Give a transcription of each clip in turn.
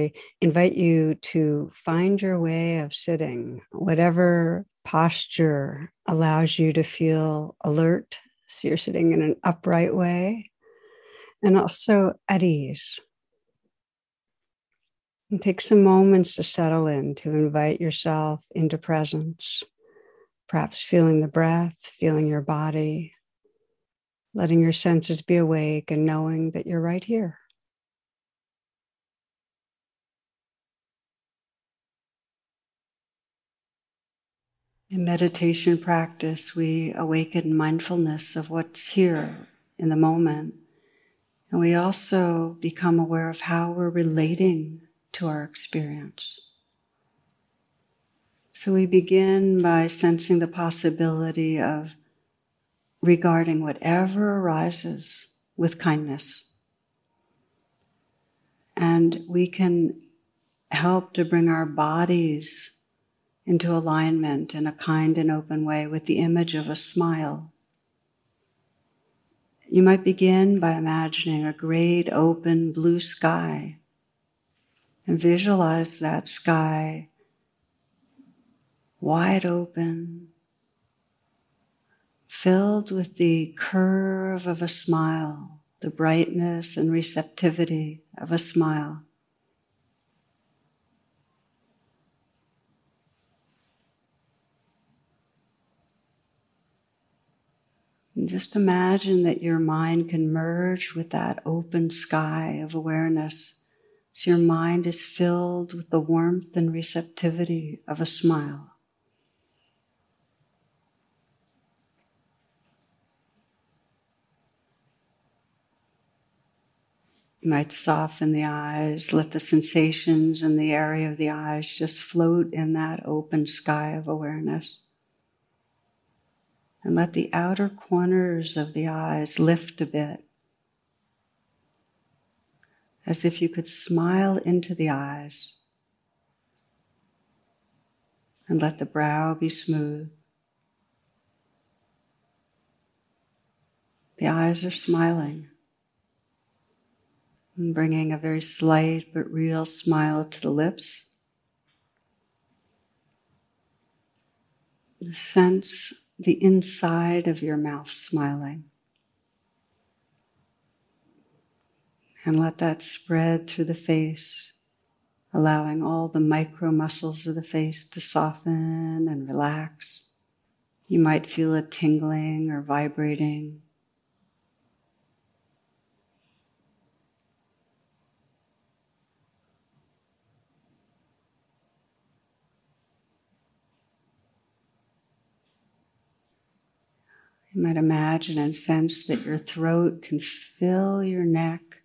I invite you to find your way of sitting, whatever posture allows you to feel alert. So you're sitting in an upright way and also at ease. And take some moments to settle in, to invite yourself into presence, perhaps feeling the breath, feeling your body, letting your senses be awake and knowing that you're right here. In meditation practice, we awaken mindfulness of what's here in the moment. And we also become aware of how we're relating to our experience. So we begin by sensing the possibility of regarding whatever arises with kindness. And we can help to bring our bodies into alignment in a kind and open way with the image of a smile. You might begin by imagining a great open blue sky and visualize that sky wide open, filled with the curve of a smile, the brightness and receptivity of a smile. And just imagine that your mind can merge with that open sky of awareness. So your mind is filled with the warmth and receptivity of a smile. You might soften the eyes, let the sensations in the area of the eyes just float in that open sky of awareness and let the outer corners of the eyes lift a bit, as if you could smile into the eyes and let the brow be smooth. The eyes are smiling and bringing a very slight but real smile to the lips. The sense the inside of your mouth smiling. And let that spread through the face, allowing all the micro muscles of the face to soften and relax. You might feel it tingling or vibrating. You might imagine and sense that your throat can fill your neck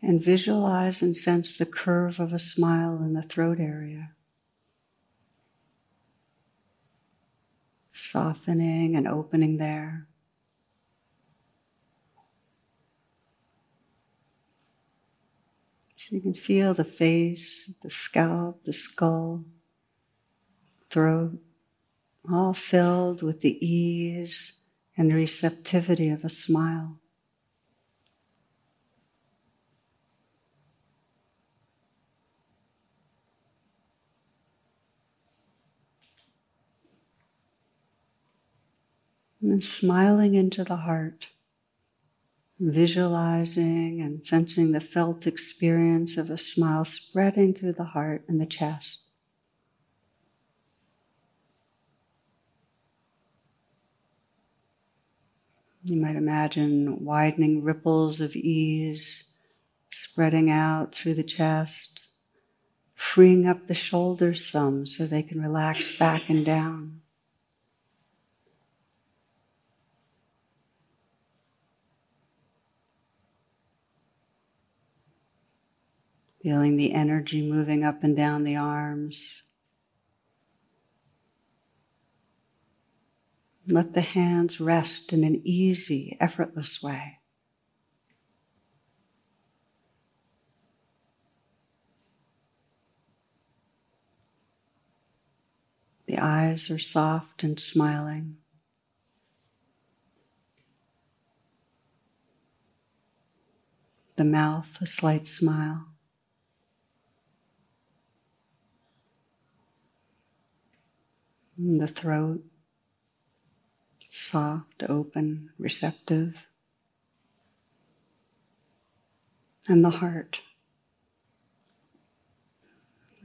and visualize and sense the curve of a smile in the throat area. Softening and opening there. So you can feel the face, the scalp, the skull, throat, all filled with the ease and receptivity of a smile. And smiling into the heart, visualizing and sensing the felt experience of a smile spreading through the heart and the chest. You might imagine widening ripples of ease spreading out through the chest, freeing up the shoulders some so they can relax back and down. Feeling the energy moving up and down the arms. Let the hands rest in an easy, effortless way. The eyes are soft and smiling. The mouth, a slight smile. And the throat, soft, open, receptive. And the heart,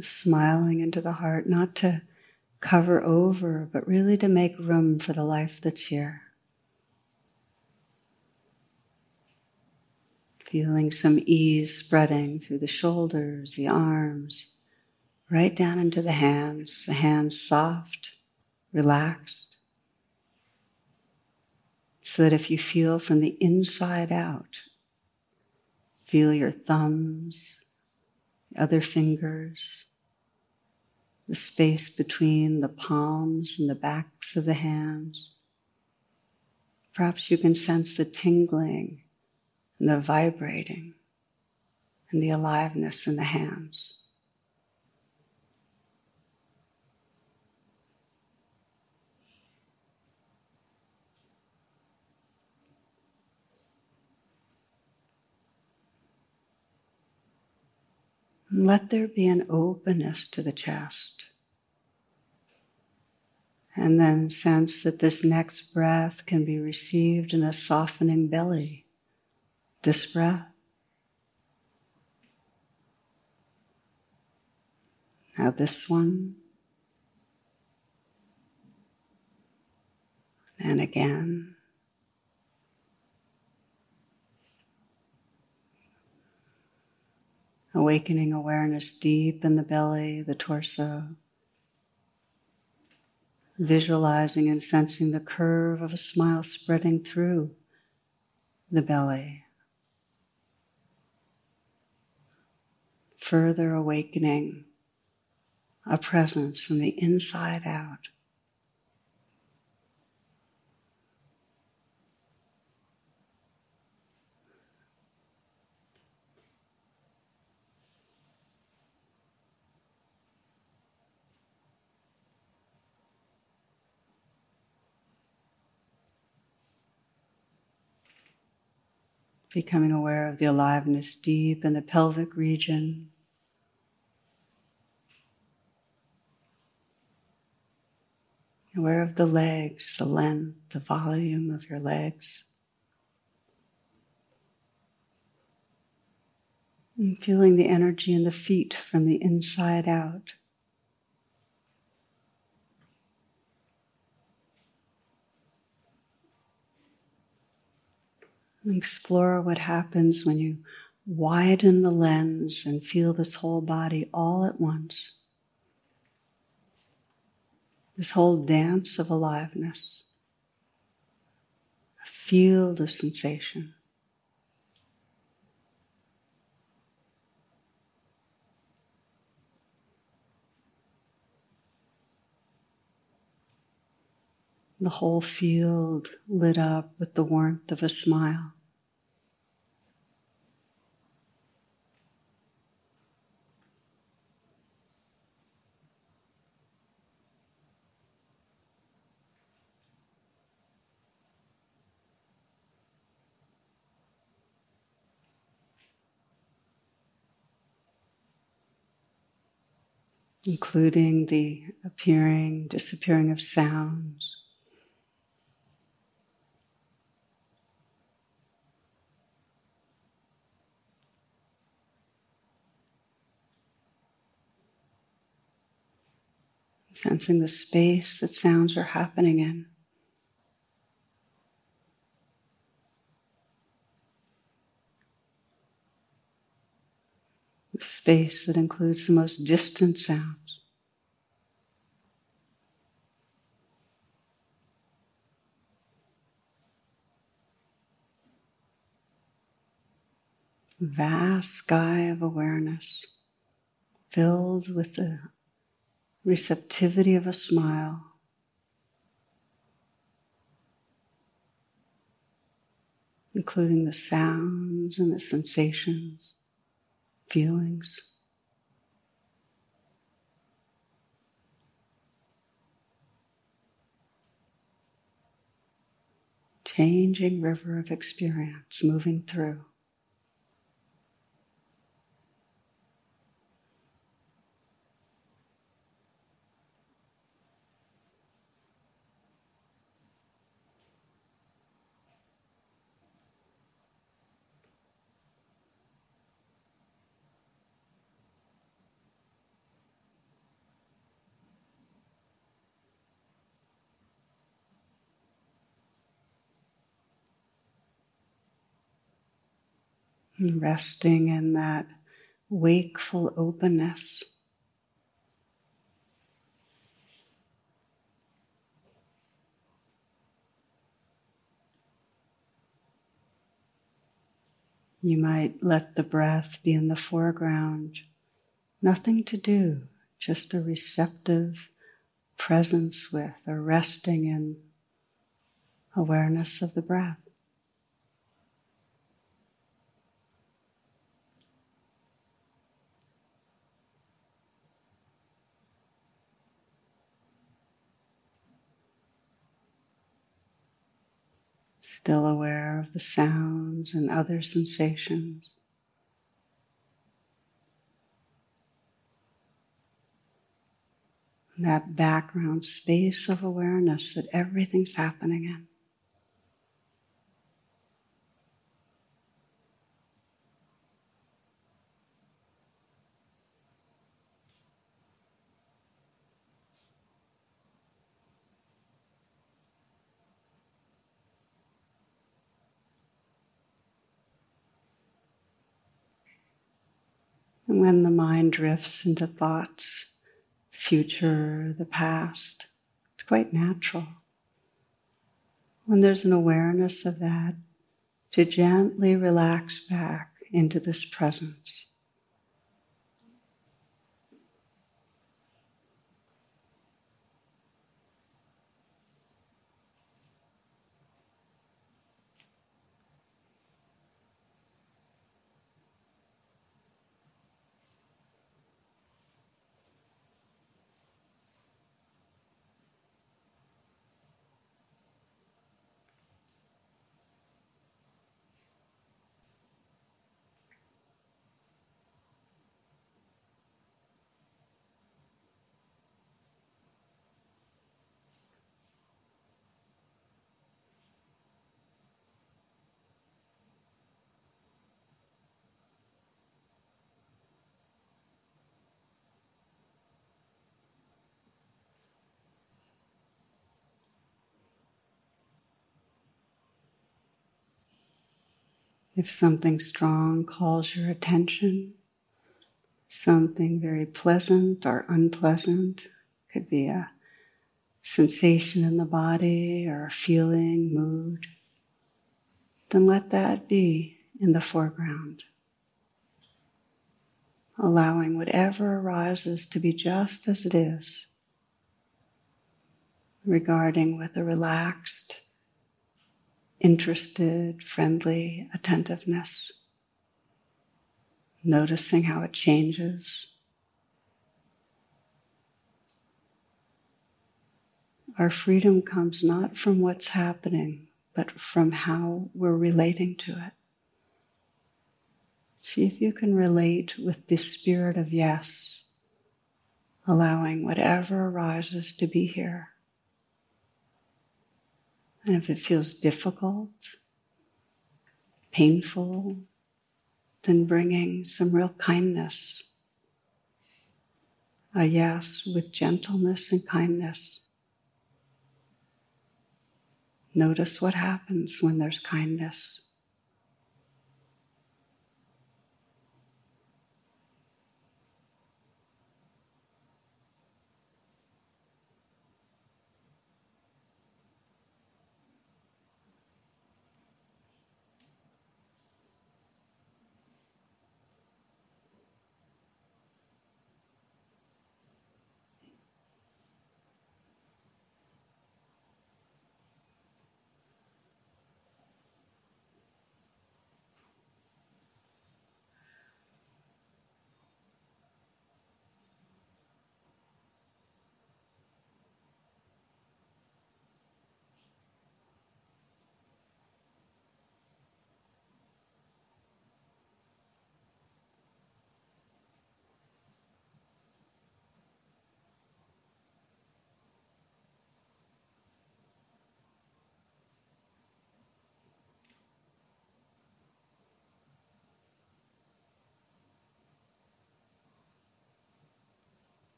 smiling into the heart, not to cover over, but really to make room for the life that's here. Feeling some ease spreading through the shoulders, the arms, right down into the hands, the hands soft, relaxed. So that if you feel from the inside out, feel your thumbs, other fingers, the space between the palms and the backs of the hands. Perhaps you can sense the tingling and the vibrating and the aliveness in the hands. Let there be an openness to the chest. And then sense that this next breath can be received in a softening belly. This breath. Now, this one. And again. Awakening awareness deep in the belly, the torso, visualizing and sensing the curve of a smile spreading through the belly. Further awakening a presence from the inside out. Becoming aware of the aliveness deep in the pelvic region. Aware of the legs, the length, the volume of your legs. And feeling the energy in the feet from the inside out. Explore what happens when you widen the lens and feel this whole body all at once. This whole dance of aliveness, a field of sensation. the whole field lit up with the warmth of a smile. Including the appearing, disappearing of sounds. Sensing the space that sounds are happening in. Space that includes the most distant sounds. Vast sky of awareness filled with the receptivity of a smile. Including the sounds and the sensations feelings. Changing river of experience moving through. Resting in that wakeful openness. You might let the breath be in the foreground, nothing to do, just a receptive presence with or resting in awareness of the breath. Still aware of the sounds and other sensations. That background space of awareness that everything's happening in. When the mind drifts into thoughts, future, the past, it's quite natural. When there's an awareness of that, to gently relax back into this presence. If something strong calls your attention, something very pleasant or unpleasant, could be a sensation in the body or a feeling, mood, then let that be in the foreground. Allowing whatever arises to be just as it is, regarding with a relaxed, interested, friendly attentiveness, noticing how it changes. Our freedom comes not from what's happening, but from how we're relating to it. See if you can relate with the spirit of yes, allowing whatever arises to be here. And if it feels difficult, painful, then bringing some real kindness, a yes with gentleness and kindness. Notice what happens when there's kindness.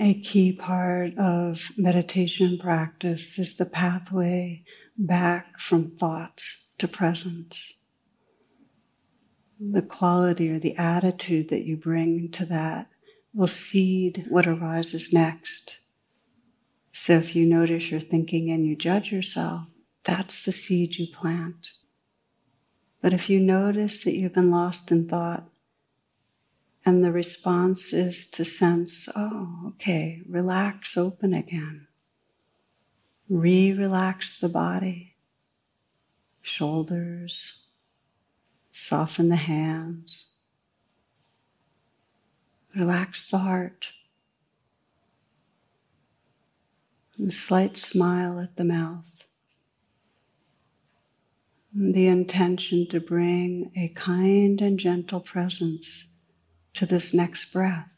A key part of meditation practice is the pathway back from thoughts to presence. The quality or the attitude that you bring to that will seed what arises next. So if you notice you're thinking and you judge yourself, that's the seed you plant. But if you notice that you've been lost in thought, and the response is to sense, oh, okay, relax, open again. Re relax the body, shoulders, soften the hands, relax the heart. And a slight smile at the mouth the intention to bring a kind and gentle presence to this next breath.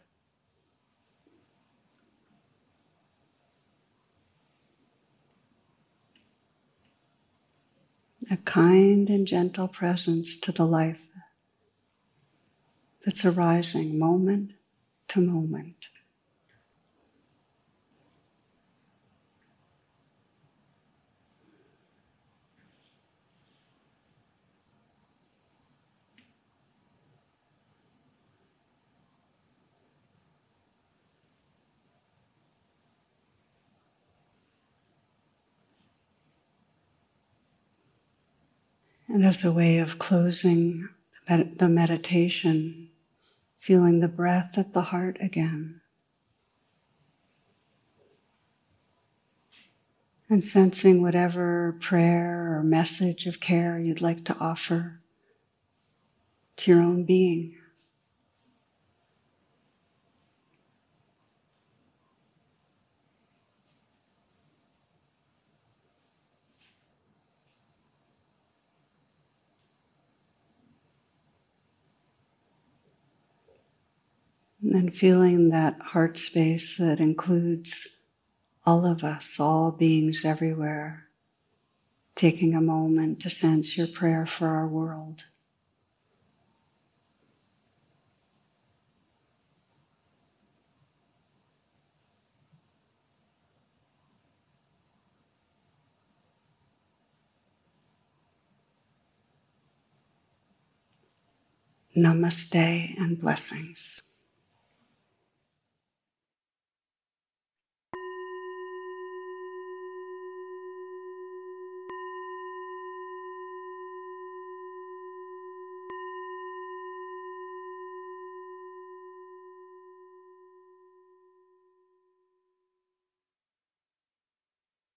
A kind and gentle presence to the life that's arising moment to moment. And as a way of closing the meditation, feeling the breath at the heart again. And sensing whatever prayer or message of care you'd like to offer to your own being. And feeling that heart space that includes all of us, all beings everywhere. Taking a moment to sense your prayer for our world. Namaste and blessings.